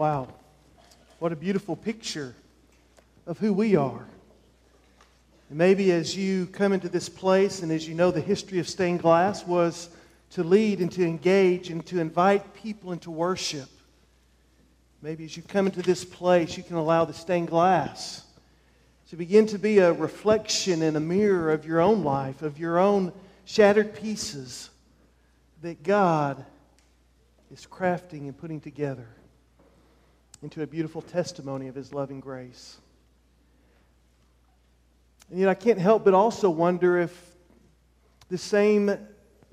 Wow. What a beautiful picture of who we are. And maybe as you come into this place and as you know the history of stained glass was to lead and to engage and to invite people into worship. Maybe as you come into this place, you can allow the stained glass to begin to be a reflection and a mirror of your own life, of your own shattered pieces that God is crafting and putting together into a beautiful testimony of His loving grace. And yet, I can't help but also wonder if the same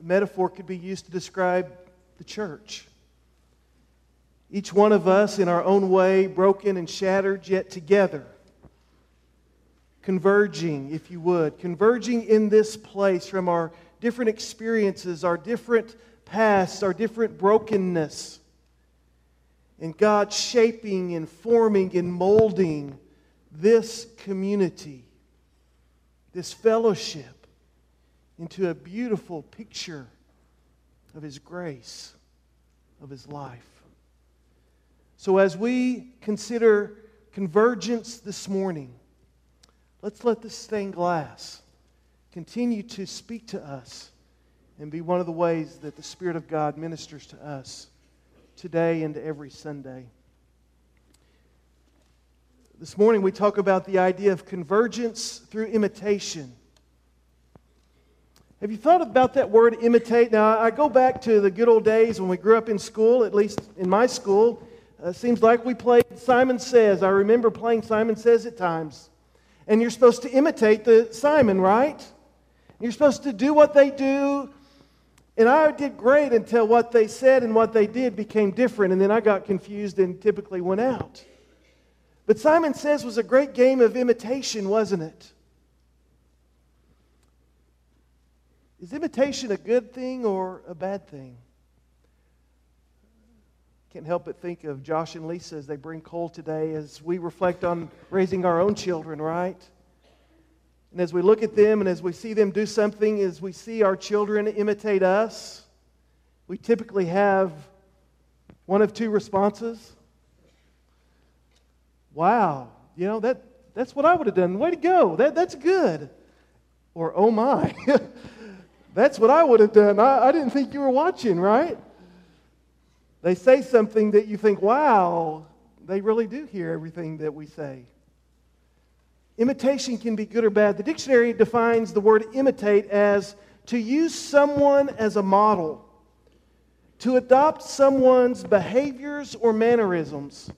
metaphor could be used to describe the church. Each one of us, in our own way, broken and shattered, yet together, converging, if you would, converging in this place from our different experiences, our different pasts, our different brokenness. And God shaping and forming and molding this community, this fellowship, into a beautiful picture of His grace, of His life. So, as we consider convergence this morning, let's let this stained glass continue to speak to us and be one of the ways that the Spirit of God ministers to us today and every Sunday. This morning we talk about the idea of convergence through imitation. Have you thought about that word imitate? Now, I go back to the good old days when we grew up in school, at least in my school. Uh, seems like we played Simon Says. I remember playing Simon Says at times. And you're supposed to imitate the Simon, right? You're supposed to do what they do. And I did great until what they said and what they did became different. And then I got confused and typically went out. But Simon Says was a great game of imitation, wasn't it? Is imitation a good thing or a bad thing? Can't help but think of Josh and Lisa as they bring Cole today as we reflect on raising our own children, right? And as we look at them and as we see them do something, as we see our children imitate us, we typically have one of two responses. Wow, you know, that, that's what I would have done. Way to go. That, that's good. Or, oh my, that's what I would have done. I, I didn't think you were watching, right? They say something that you think, wow, they really do hear everything that we say. Imitation can be good or bad. The dictionary defines the word imitate as to use someone as a model, to adopt someone's behaviors or mannerisms.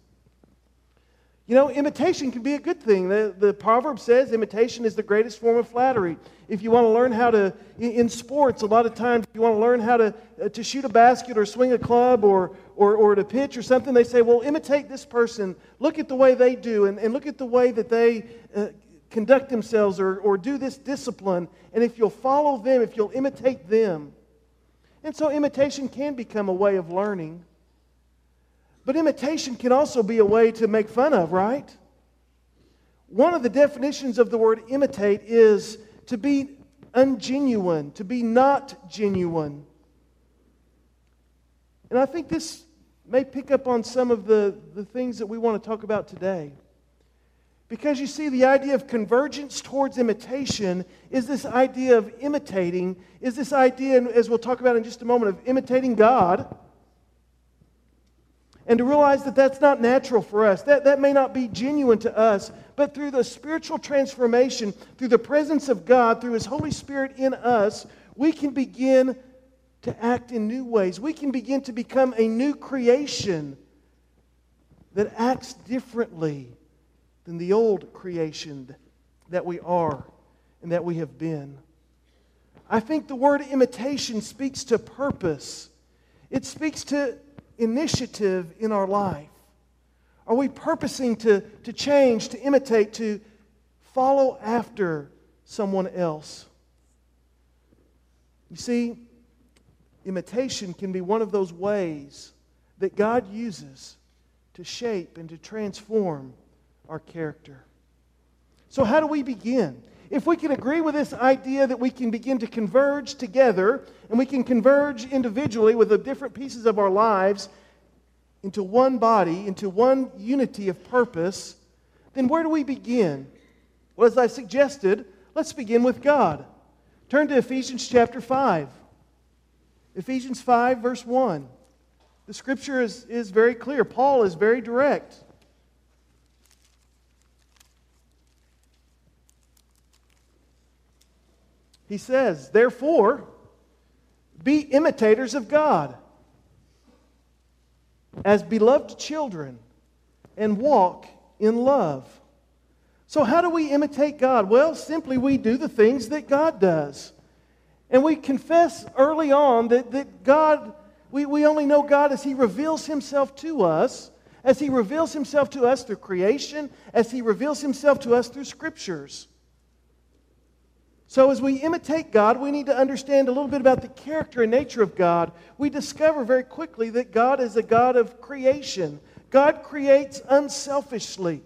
You know, imitation can be a good thing. The, the proverb says imitation is the greatest form of flattery. If you want to learn how to, in sports, a lot of times, if you want to learn how to, uh, to shoot a basket or swing a club or, or, or to pitch or something, they say, well, imitate this person. Look at the way they do and, and look at the way that they uh, conduct themselves or, or do this discipline. And if you'll follow them, if you'll imitate them. And so imitation can become a way of learning. But imitation can also be a way to make fun of, right? One of the definitions of the word imitate is to be ungenuine, to be not genuine. And I think this may pick up on some of the, the things that we want to talk about today. Because you see, the idea of convergence towards imitation is this idea of imitating, is this idea, as we'll talk about in just a moment, of imitating God and to realize that that's not natural for us. That, that may not be genuine to us, but through the spiritual transformation, through the presence of God, through His Holy Spirit in us, we can begin to act in new ways. We can begin to become a new creation that acts differently than the old creation that we are and that we have been. I think the word imitation speaks to purpose. It speaks to initiative in our life? Are we purposing to, to change, to imitate, to follow after someone else? You see, imitation can be one of those ways that God uses to shape and to transform our character. So, how do we begin? if we can agree with this idea that we can begin to converge together and we can converge individually with the different pieces of our lives, into one body, into one unity of purpose, then where do we begin? Well, as I suggested, let's begin with God. Turn to Ephesians chapter 5. Ephesians 5, verse 1. The scripture is, is very clear. Paul is very direct. He says, Therefore, be imitators of God as beloved children and walk in love. So, how do we imitate God? Well, simply we do the things that God does. And we confess early on that, that God, we, we only know God as He reveals Himself to us, as He reveals Himself to us through creation, as He reveals Himself to us through scriptures. So, as we imitate God, we need to understand a little bit about the character and nature of God. We discover very quickly that God is a God of creation. God creates unselfishly.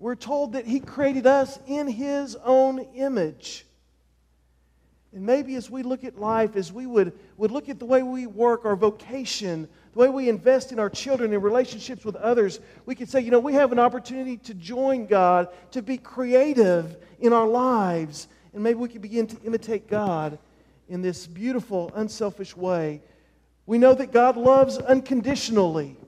We're told that He created us in His own image. And maybe as we look at life, as we would, would look at the way we work, our vocation, the way we invest in our children in relationships with others, we could say, you know, we have an opportunity to join God, to be creative in our lives. And maybe we could begin to imitate God in this beautiful, unselfish way. We know that God loves unconditionally.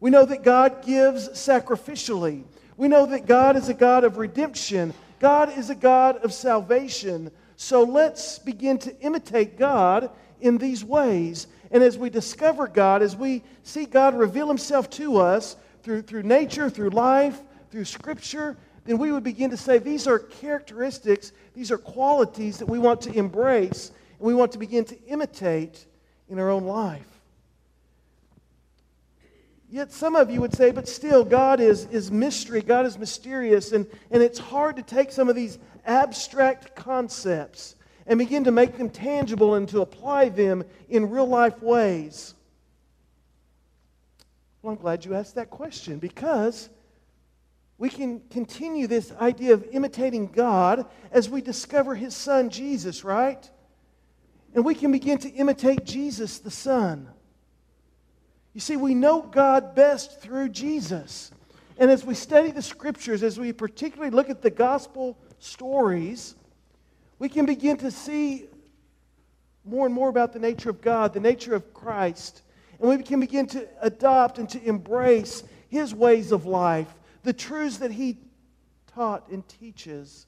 We know that God gives sacrificially. We know that God is a God of redemption. God is a God of salvation. So let's begin to imitate God in these ways. And as we discover God, as we see God reveal Himself to us through, through nature, through life, through Scripture, then we would begin to say these are characteristics, these are qualities that we want to embrace and we want to begin to imitate in our own life. Yet some of you would say, but still, God is, is mystery, God is mysterious, and, and it's hard to take some of these abstract concepts and begin to make them tangible and to apply them in real life ways? Well, I'm glad you asked that question because we can continue this idea of imitating God as we discover His Son, Jesus, right? And we can begin to imitate Jesus, the Son. You see, we know God best through Jesus. And as we study the scriptures, as we particularly look at the gospel stories, we can begin to see more and more about the nature of God, the nature of Christ. And we can begin to adopt and to embrace his ways of life, the truths that he taught and teaches,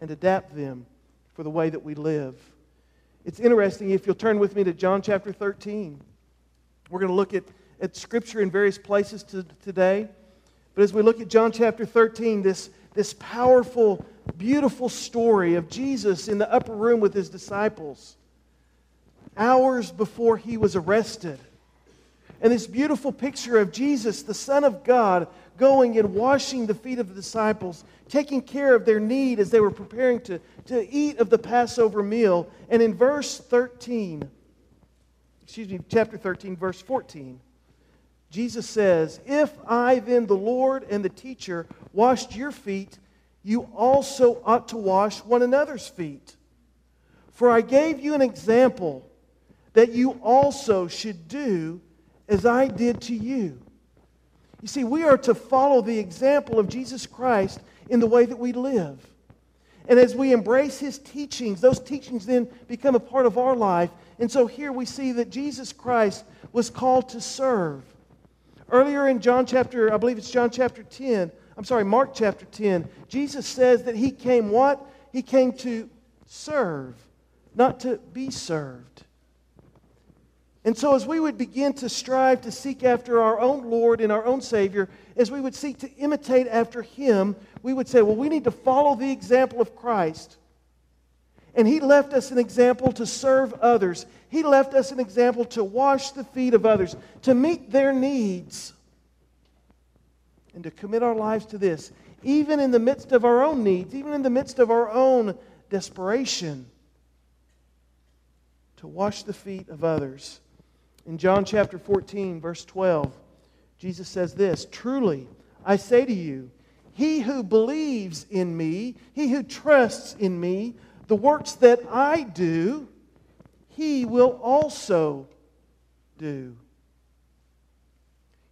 and adapt them for the way that we live. It's interesting if you'll turn with me to John chapter 13. We're going to look at, at scripture in various places to, today. But as we look at John chapter 13, this, this powerful beautiful story of Jesus in the upper room with his disciples, hours before he was arrested. And this beautiful picture of Jesus, the Son of God, going and washing the feet of the disciples, taking care of their need as they were preparing to, to eat of the Passover meal. And in verse 13, excuse me, chapter 13, verse 14, Jesus says, If I then, the Lord and the teacher, washed your feet, you also ought to wash one another's feet. For I gave you an example that you also should do as I did to you. You see, we are to follow the example of Jesus Christ in the way that we live. And as we embrace his teachings, those teachings then become a part of our life. And so here we see that Jesus Christ was called to serve. Earlier in John chapter, I believe it's John chapter 10, I'm sorry, Mark chapter 10, Jesus says that he came what? He came to serve, not to be served. And so, as we would begin to strive to seek after our own Lord and our own Savior, as we would seek to imitate after Him, we would say, well, we need to follow the example of Christ. And He left us an example to serve others, He left us an example to wash the feet of others, to meet their needs and to commit our lives to this, even in the midst of our own needs, even in the midst of our own desperation, to wash the feet of others. In John chapter 14, verse 12, Jesus says this Truly, I say to you, he who believes in me, he who trusts in me, the works that I do, he will also do.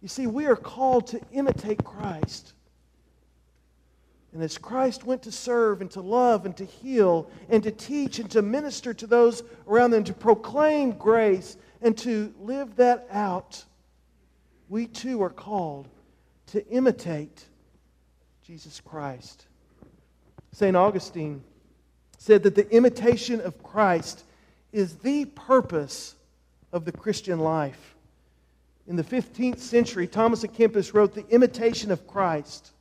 You see, we are called to imitate Christ. And as Christ went to serve and to love and to heal and to teach and to minister to those around them, to proclaim grace and to live that out, we too are called to imitate Jesus Christ. St. Augustine said that the imitation of Christ is the purpose of the Christian life. In the 15th century, Thomas à Kempis wrote The Imitation of Christ,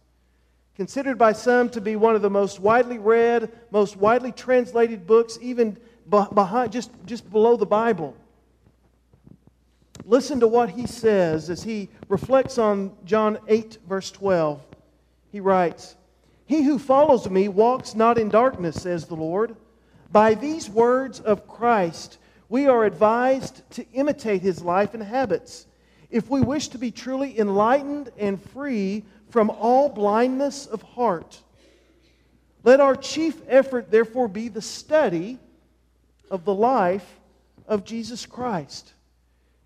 considered by some to be one of the most widely read, most widely translated books, even behind, just, just below the Bible. Listen to what he says as he reflects on John 8, verse 12. He writes, He who follows me walks not in darkness, says the Lord. By these words of Christ, we are advised to imitate his life and habits if we wish to be truly enlightened and free from all blindness of heart. Let our chief effort, therefore, be the study of the life of Jesus Christ.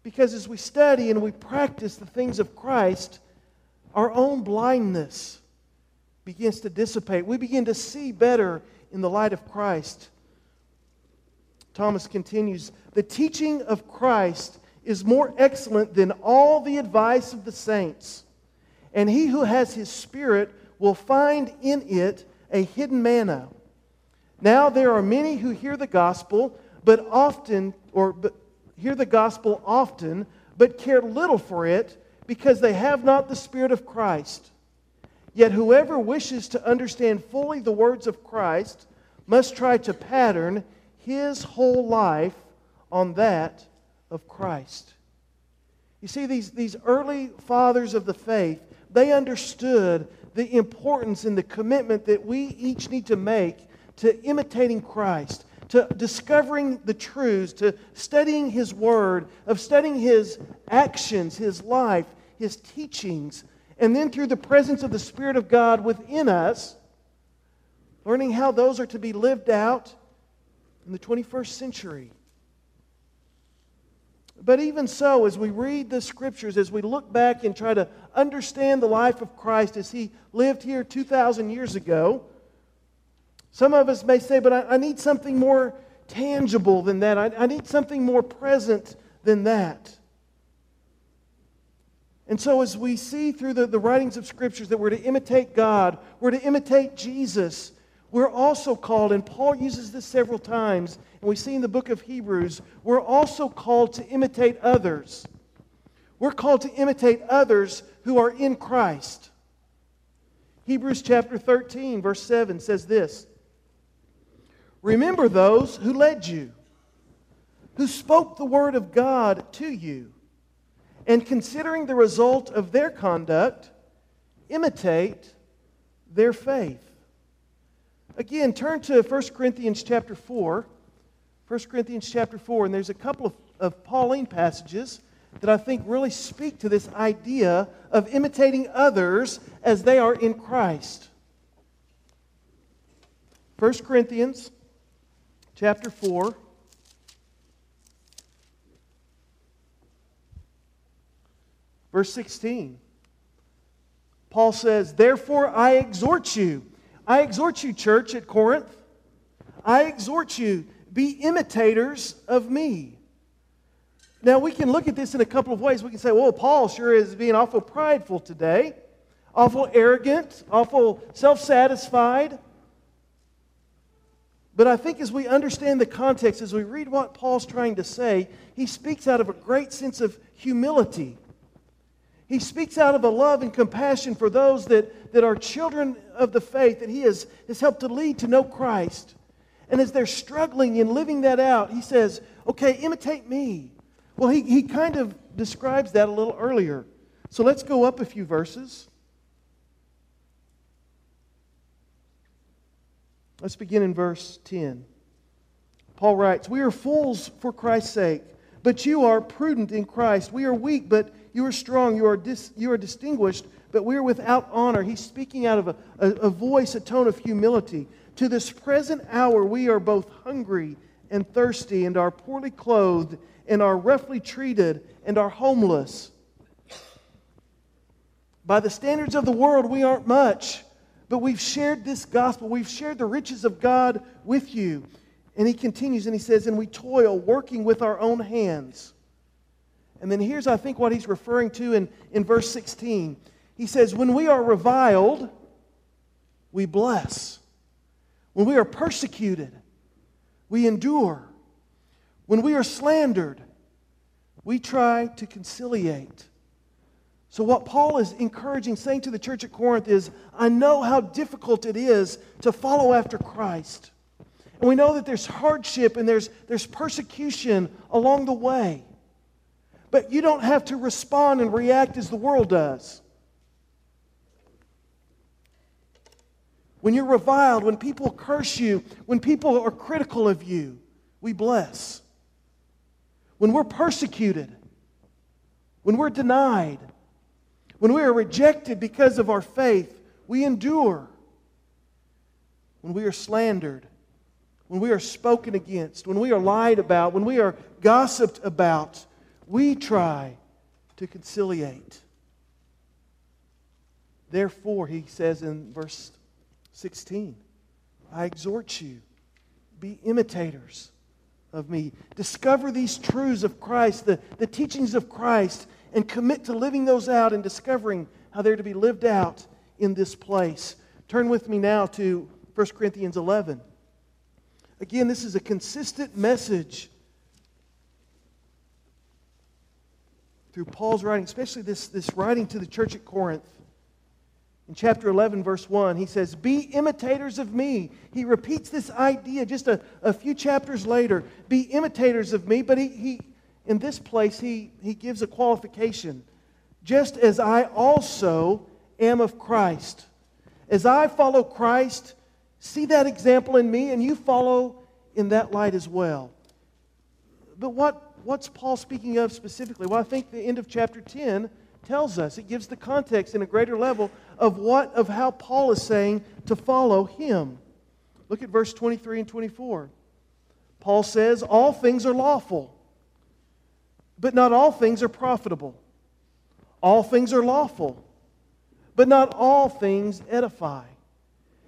Because as we study and we practice the things of Christ, our own blindness begins to dissipate. We begin to see better in the light of Christ. Thomas continues The teaching of Christ is more excellent than all the advice of the saints. And he who has his spirit will find in it a hidden manna. Now there are many who hear the gospel, but often, or but hear the gospel often, but care little for it because they have not the Spirit of Christ. Yet whoever wishes to understand fully the words of Christ must try to pattern his whole life on that of Christ. You see, these, these early fathers of the faith, they understood the importance and the commitment that we each need to make to imitating Christ, to discovering the truths, to studying His Word, of studying His actions, His life, His teachings, and then through the presence of the Spirit of God within us, learning how those are to be lived out in the 21st century. But even so, as we read the scriptures, as we look back and try to understand the life of Christ as he lived here 2,000 years ago, some of us may say, but I, I need something more tangible than that. I, I need something more present than that. And so, as we see through the, the writings of scriptures that we're to imitate God, we're to imitate Jesus, we're also called, and Paul uses this several times, and we see in the book of Hebrews, we're also called to imitate others. We're called to imitate others who are in Christ. Hebrews chapter 13, verse 7 says this Remember those who led you, who spoke the word of God to you, and considering the result of their conduct, imitate their faith. Again, turn to 1 Corinthians chapter 4. 1 Corinthians chapter 4, and there's a couple of, of Pauline passages that I think really speak to this idea of imitating others as they are in Christ. 1 Corinthians chapter 4. Verse 16. Paul says, Therefore I exhort you I exhort you, church at Corinth, I exhort you, be imitators of me. Now, we can look at this in a couple of ways. We can say, well, Paul sure is being awful prideful today, awful arrogant, awful self satisfied. But I think as we understand the context, as we read what Paul's trying to say, he speaks out of a great sense of humility. He speaks out of a love and compassion for those that, that are children of the faith that he has, has helped to lead to know Christ. And as they're struggling in living that out, he says, okay, imitate me. Well, he, he kind of describes that a little earlier. So let's go up a few verses. Let's begin in verse 10. Paul writes, We are fools for Christ's sake, but you are prudent in Christ. We are weak, but you are strong. You are, dis, you are distinguished, but we are without honor. He's speaking out of a, a, a voice, a tone of humility. To this present hour, we are both hungry and thirsty, and are poorly clothed, and are roughly treated, and are homeless. By the standards of the world, we aren't much, but we've shared this gospel. We've shared the riches of God with you. And he continues and he says, And we toil, working with our own hands. And then here's, I think, what he's referring to in, in verse 16. He says, When we are reviled, we bless. When we are persecuted, we endure. When we are slandered, we try to conciliate. So, what Paul is encouraging, saying to the church at Corinth is, I know how difficult it is to follow after Christ. And we know that there's hardship and there's, there's persecution along the way. But you don't have to respond and react as the world does. When you're reviled, when people curse you, when people are critical of you, we bless. When we're persecuted, when we're denied, when we are rejected because of our faith, we endure. When we are slandered, when we are spoken against, when we are lied about, when we are gossiped about, we try to conciliate. Therefore, he says in verse 16. I exhort you, be imitators of me. Discover these truths of Christ, the, the teachings of Christ, and commit to living those out and discovering how they're to be lived out in this place. Turn with me now to 1 Corinthians 11. Again, this is a consistent message through Paul's writing, especially this, this writing to the church at Corinth. In chapter 11, verse 1, he says, Be imitators of me. He repeats this idea just a, a few chapters later. Be imitators of me. But he, he, in this place, he, he gives a qualification. Just as I also am of Christ. As I follow Christ, see that example in me, and you follow in that light as well. But what, what's Paul speaking of specifically? Well, I think the end of chapter 10 tells us. It gives the context in a greater level of what of how Paul is saying to follow him. Look at verse 23 and 24. Paul says, "All things are lawful, but not all things are profitable. All things are lawful, but not all things edify."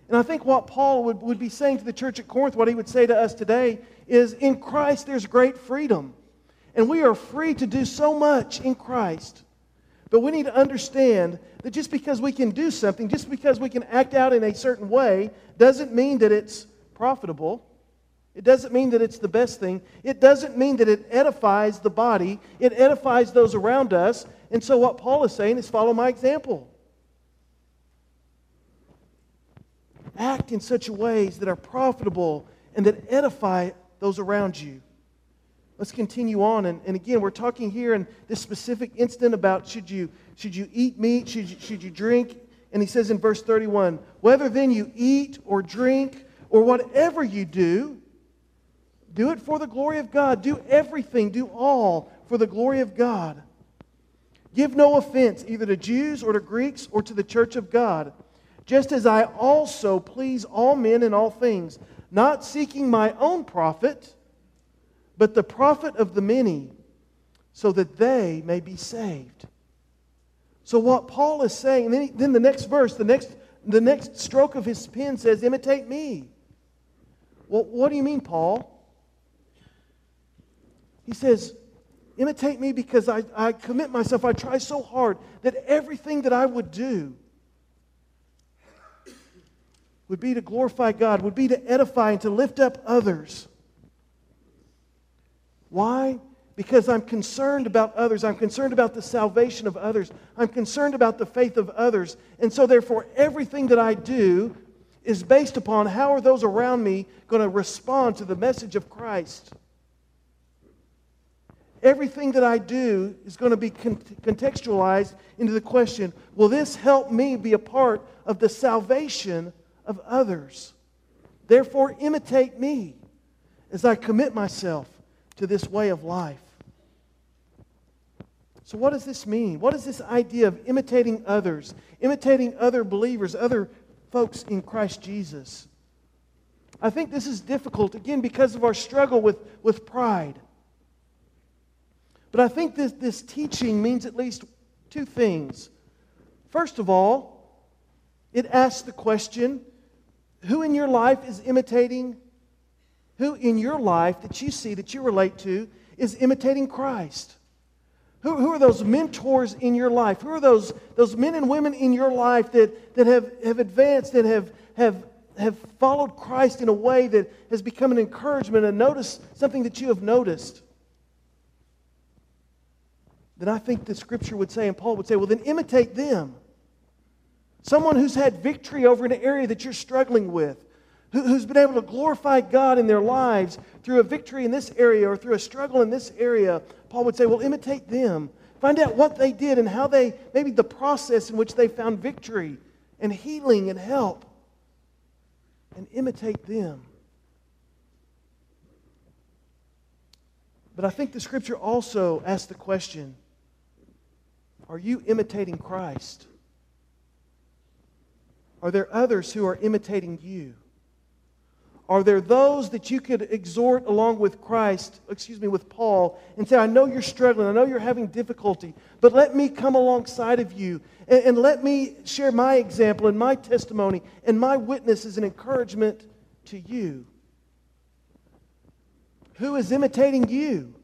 And I think what Paul would, would be saying to the church at Corinth, what he would say to us today, is in Christ there's great freedom. And we are free to do so much in Christ. But we need to understand that just because we can do something, just because we can act out in a certain way, doesn't mean that it's profitable. It doesn't mean that it's the best thing. It doesn't mean that it edifies the body. It edifies those around us. And so, what Paul is saying is follow my example. Act in such ways that are profitable and that edify those around you. Let's continue on. And, and again, we're talking here in this specific instant about should you, should you eat meat, should you, should you drink? And he says in verse 31 whether then you eat or drink or whatever you do, do it for the glory of God. Do everything, do all for the glory of God. Give no offense either to Jews or to Greeks or to the church of God, just as I also please all men in all things, not seeking my own profit but the profit of the many, so that they may be saved. So, what Paul is saying, then, he, then the next verse, the next, the next stroke of his pen says, Imitate me. Well, what do you mean, Paul? He says, Imitate me because I, I commit myself, I try so hard that everything that I would do would be to glorify God, would be to edify and to lift up others. Why? Because I'm concerned about others. I'm concerned about the salvation of others. I'm concerned about the faith of others. And so, therefore, everything that I do is based upon how are those around me going to respond to the message of Christ. Everything that I do is going to be contextualized into the question will this help me be a part of the salvation of others? Therefore, imitate me as I commit myself to this way of life. So, what does this mean? What is this idea of imitating others, imitating other believers, other folks in Christ Jesus? I think this is difficult, again, because of our struggle with, with pride. But I think this, this teaching means at least two things. First of all, it asks the question who in your life is imitating? Who in your life that you see, that you relate to, is imitating Christ? Who, who are those mentors in your life? Who are those, those men and women in your life that, that have, have advanced, that have, have, have followed Christ in a way that has become an encouragement and notice something that you have noticed? Then I think the scripture would say, and Paul would say, well, then imitate them. Someone who's had victory over an area that you're struggling with, who's been able to glorify God in their lives through a victory in this area or through a struggle in this area, Paul would say, well, imitate them. Find out what they did and how they, maybe the process in which they found victory and healing and help, and imitate them. But I think the scripture also asks the question are you imitating Christ? Are there others who are imitating you? Are there those that you could exhort along with Christ, excuse me, with Paul, and say, I know you're struggling, I know you're having difficulty, but let me come alongside of you and, and let me share my example and my testimony and my witness as an encouragement to you? Who is imitating you?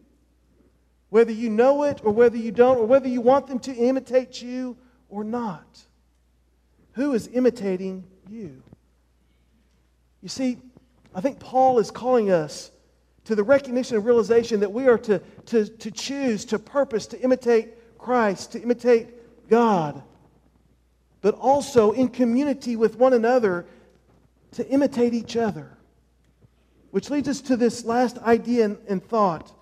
Whether you know it or whether you don't, or whether you want them to imitate you or not. Who is imitating you? You see, I think Paul is calling us to the recognition and realization that we are to, to, to choose, to purpose, to imitate Christ, to imitate God, but also in community with one another to imitate each other. Which leads us to this last idea and, and thought.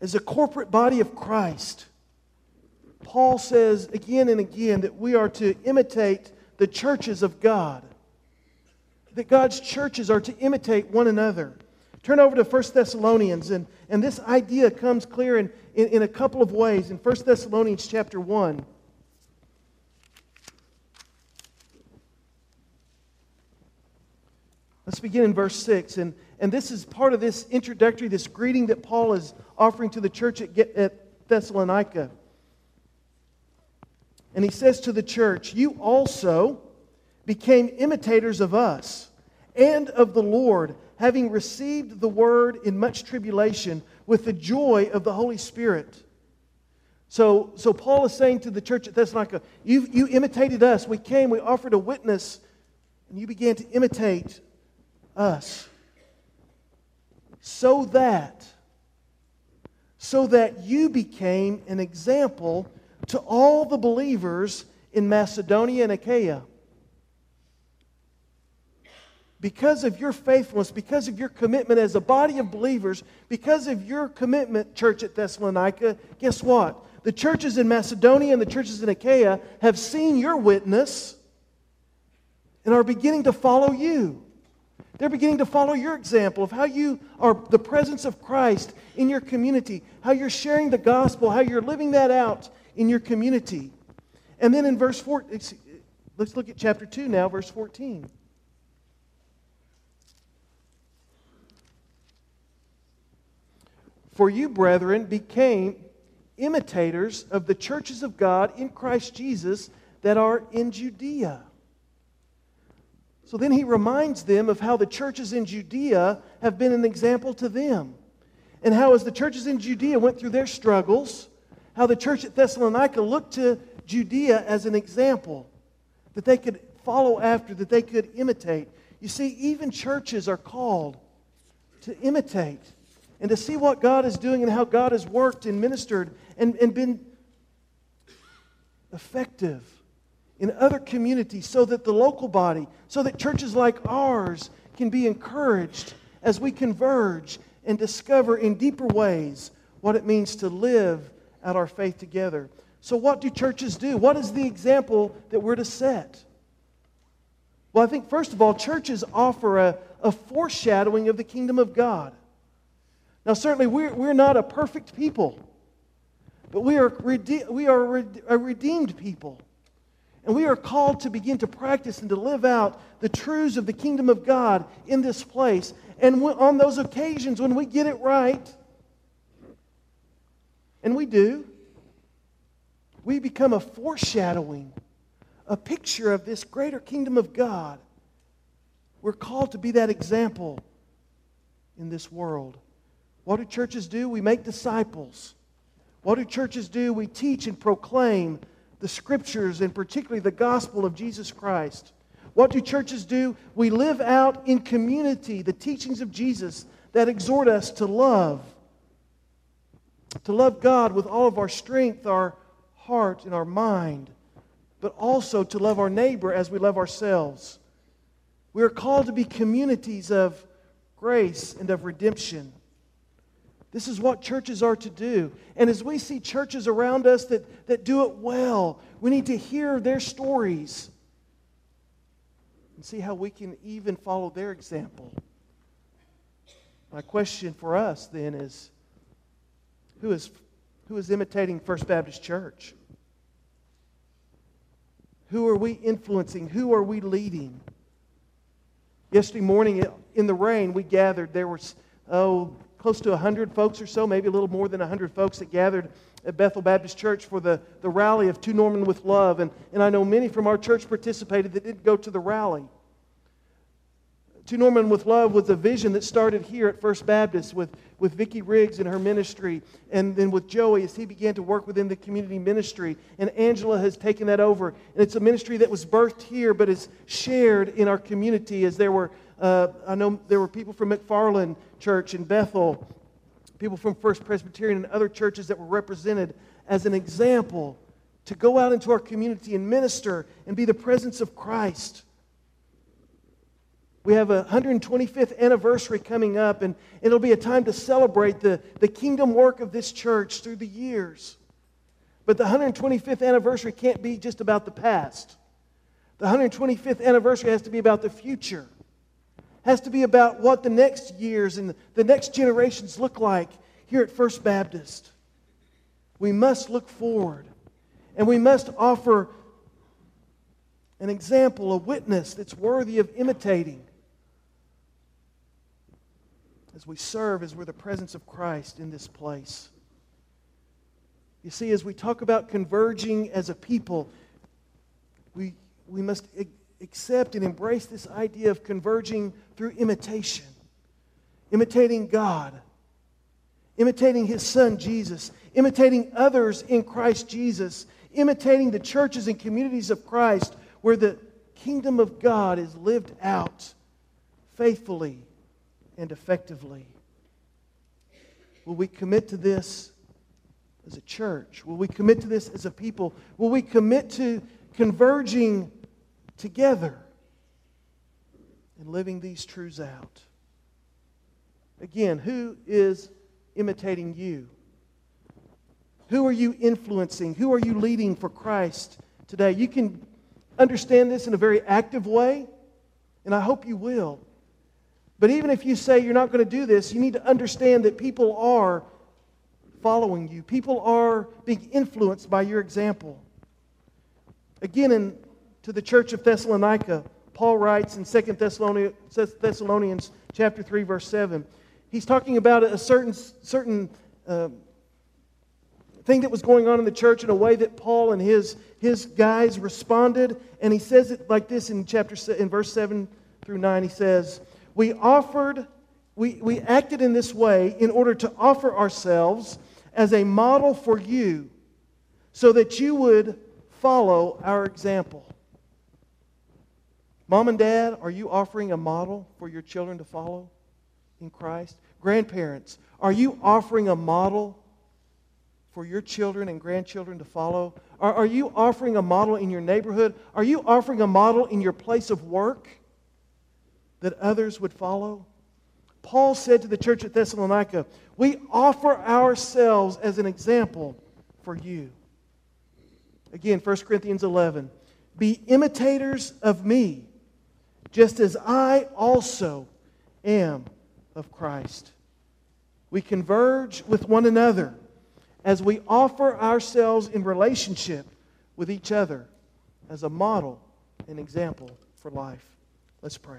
As a corporate body of Christ, Paul says again and again that we are to imitate the churches of God, that God's churches are to imitate one another. Turn over to 1 Thessalonians, and, and this idea comes clear in, in, in a couple of ways. In 1 Thessalonians chapter 1, Let's begin in verse 6. And, and this is part of this introductory, this greeting that Paul is offering to the church at, at Thessalonica. And he says to the church, You also became imitators of us and of the Lord, having received the word in much tribulation with the joy of the Holy Spirit. So, so Paul is saying to the church at Thessalonica, you, you imitated us. We came, we offered a witness, and you began to imitate us. So that, so that you became an example to all the believers in Macedonia and Achaia. Because of your faithfulness, because of your commitment as a body of believers, because of your commitment, church at Thessalonica, guess what? The churches in Macedonia and the churches in Achaia have seen your witness and are beginning to follow you. They're beginning to follow your example of how you are the presence of Christ in your community, how you're sharing the gospel, how you're living that out in your community. And then in verse 4, let's look at chapter 2 now, verse 14. For you, brethren, became imitators of the churches of God in Christ Jesus that are in Judea. So then he reminds them of how the churches in Judea have been an example to them. And how, as the churches in Judea went through their struggles, how the church at Thessalonica looked to Judea as an example that they could follow after, that they could imitate. You see, even churches are called to imitate and to see what God is doing and how God has worked and ministered and, and been effective in other communities so that the local body, so that churches like ours can be encouraged as we converge and discover in deeper ways what it means to live out our faith together. So, what do churches do? What is the example that we're to set? Well, I think, first of all, churches offer a, a foreshadowing of the kingdom of God. Now, certainly, we're, we're not a perfect people, but we are, rede- we are a redeemed people. And we are called to begin to practice and to live out the truths of the kingdom of God in this place. And on those occasions when we get it right, And we do. We become a foreshadowing, a picture of this greater kingdom of God. We're called to be that example in this world. What do churches do? We make disciples. What do churches do? We teach and proclaim the scriptures and particularly the gospel of Jesus Christ. What do churches do? We live out in community the teachings of Jesus that exhort us to love. To love God with all of our strength, our heart, and our mind, but also to love our neighbor as we love ourselves. We are called to be communities of grace and of redemption. This is what churches are to do. And as we see churches around us that, that do it well, we need to hear their stories and see how we can even follow their example. My question for us then is who is, who is imitating First Baptist Church? Who are we influencing? Who are we leading? Yesterday morning in the rain, we gathered. There was, oh, close to 100 folks or so, maybe a little more than 100 folks that gathered at Bethel Baptist Church for the, the rally of To Norman with Love. And, and I know many from our church participated that didn't go to the rally. To Norman with Love was a vision that started here at First Baptist with, with Vicki Riggs and her ministry, and then with Joey as he began to work within the community ministry. And Angela has taken that over. And it's a ministry that was birthed here, but is shared in our community as there were, uh, I know there were people from McFarland Church in Bethel, people from First Presbyterian and other churches that were represented as an example to go out into our community and minister and be the presence of Christ. We have a 125th anniversary coming up, and it'll be a time to celebrate the, the kingdom work of this church through the years. But the 125th anniversary can't be just about the past. The 125th anniversary has to be about the future. Has to be about what the next years and the next generations look like here at First Baptist. We must look forward. And we must offer an example, a witness that's worthy of imitating as we serve, as we're the presence of Christ in this place. You see, as we talk about converging as a people, we, we must accept and embrace this idea of converging through imitation, imitating God, imitating His Son Jesus, imitating others in Christ Jesus, imitating the churches and communities of Christ where the kingdom of God is lived out faithfully and effectively. Will we commit to this as a church? Will we commit to this as a people? Will we commit to converging together and living these truths out? Again, who is imitating you? Who are you influencing? Who are you leading for Christ today? You can understand this in a very active way, and I hope you will. But even if you say you're not going to do this, you need to understand that people are following you. People are being influenced by your example. Again, in, to the church of Thessalonica, Paul writes in 2 Thessalonians, Thessalonians chapter 3, verse 7. He's talking about a certain, certain uh, thing that was going on in the church in a way that Paul and his, his guys responded. And he says it like this in chapter in verse 7 through 9. He says, we offered, we, we acted in this way in order to offer ourselves as a model for you so that you would follow our example. Mom and dad, are you offering a model for your children to follow in Christ? Grandparents, are you offering a model for your children and grandchildren to follow? Are, are you offering a model in your neighborhood? Are you offering a model in your place of work? that others would follow? Paul said to the church at Thessalonica, We offer ourselves as an example for you. Again, 1 Corinthians 11. Be imitators of me, just as I also am of Christ. We converge with one another as we offer ourselves in relationship with each other as a model and example for life. Let's pray.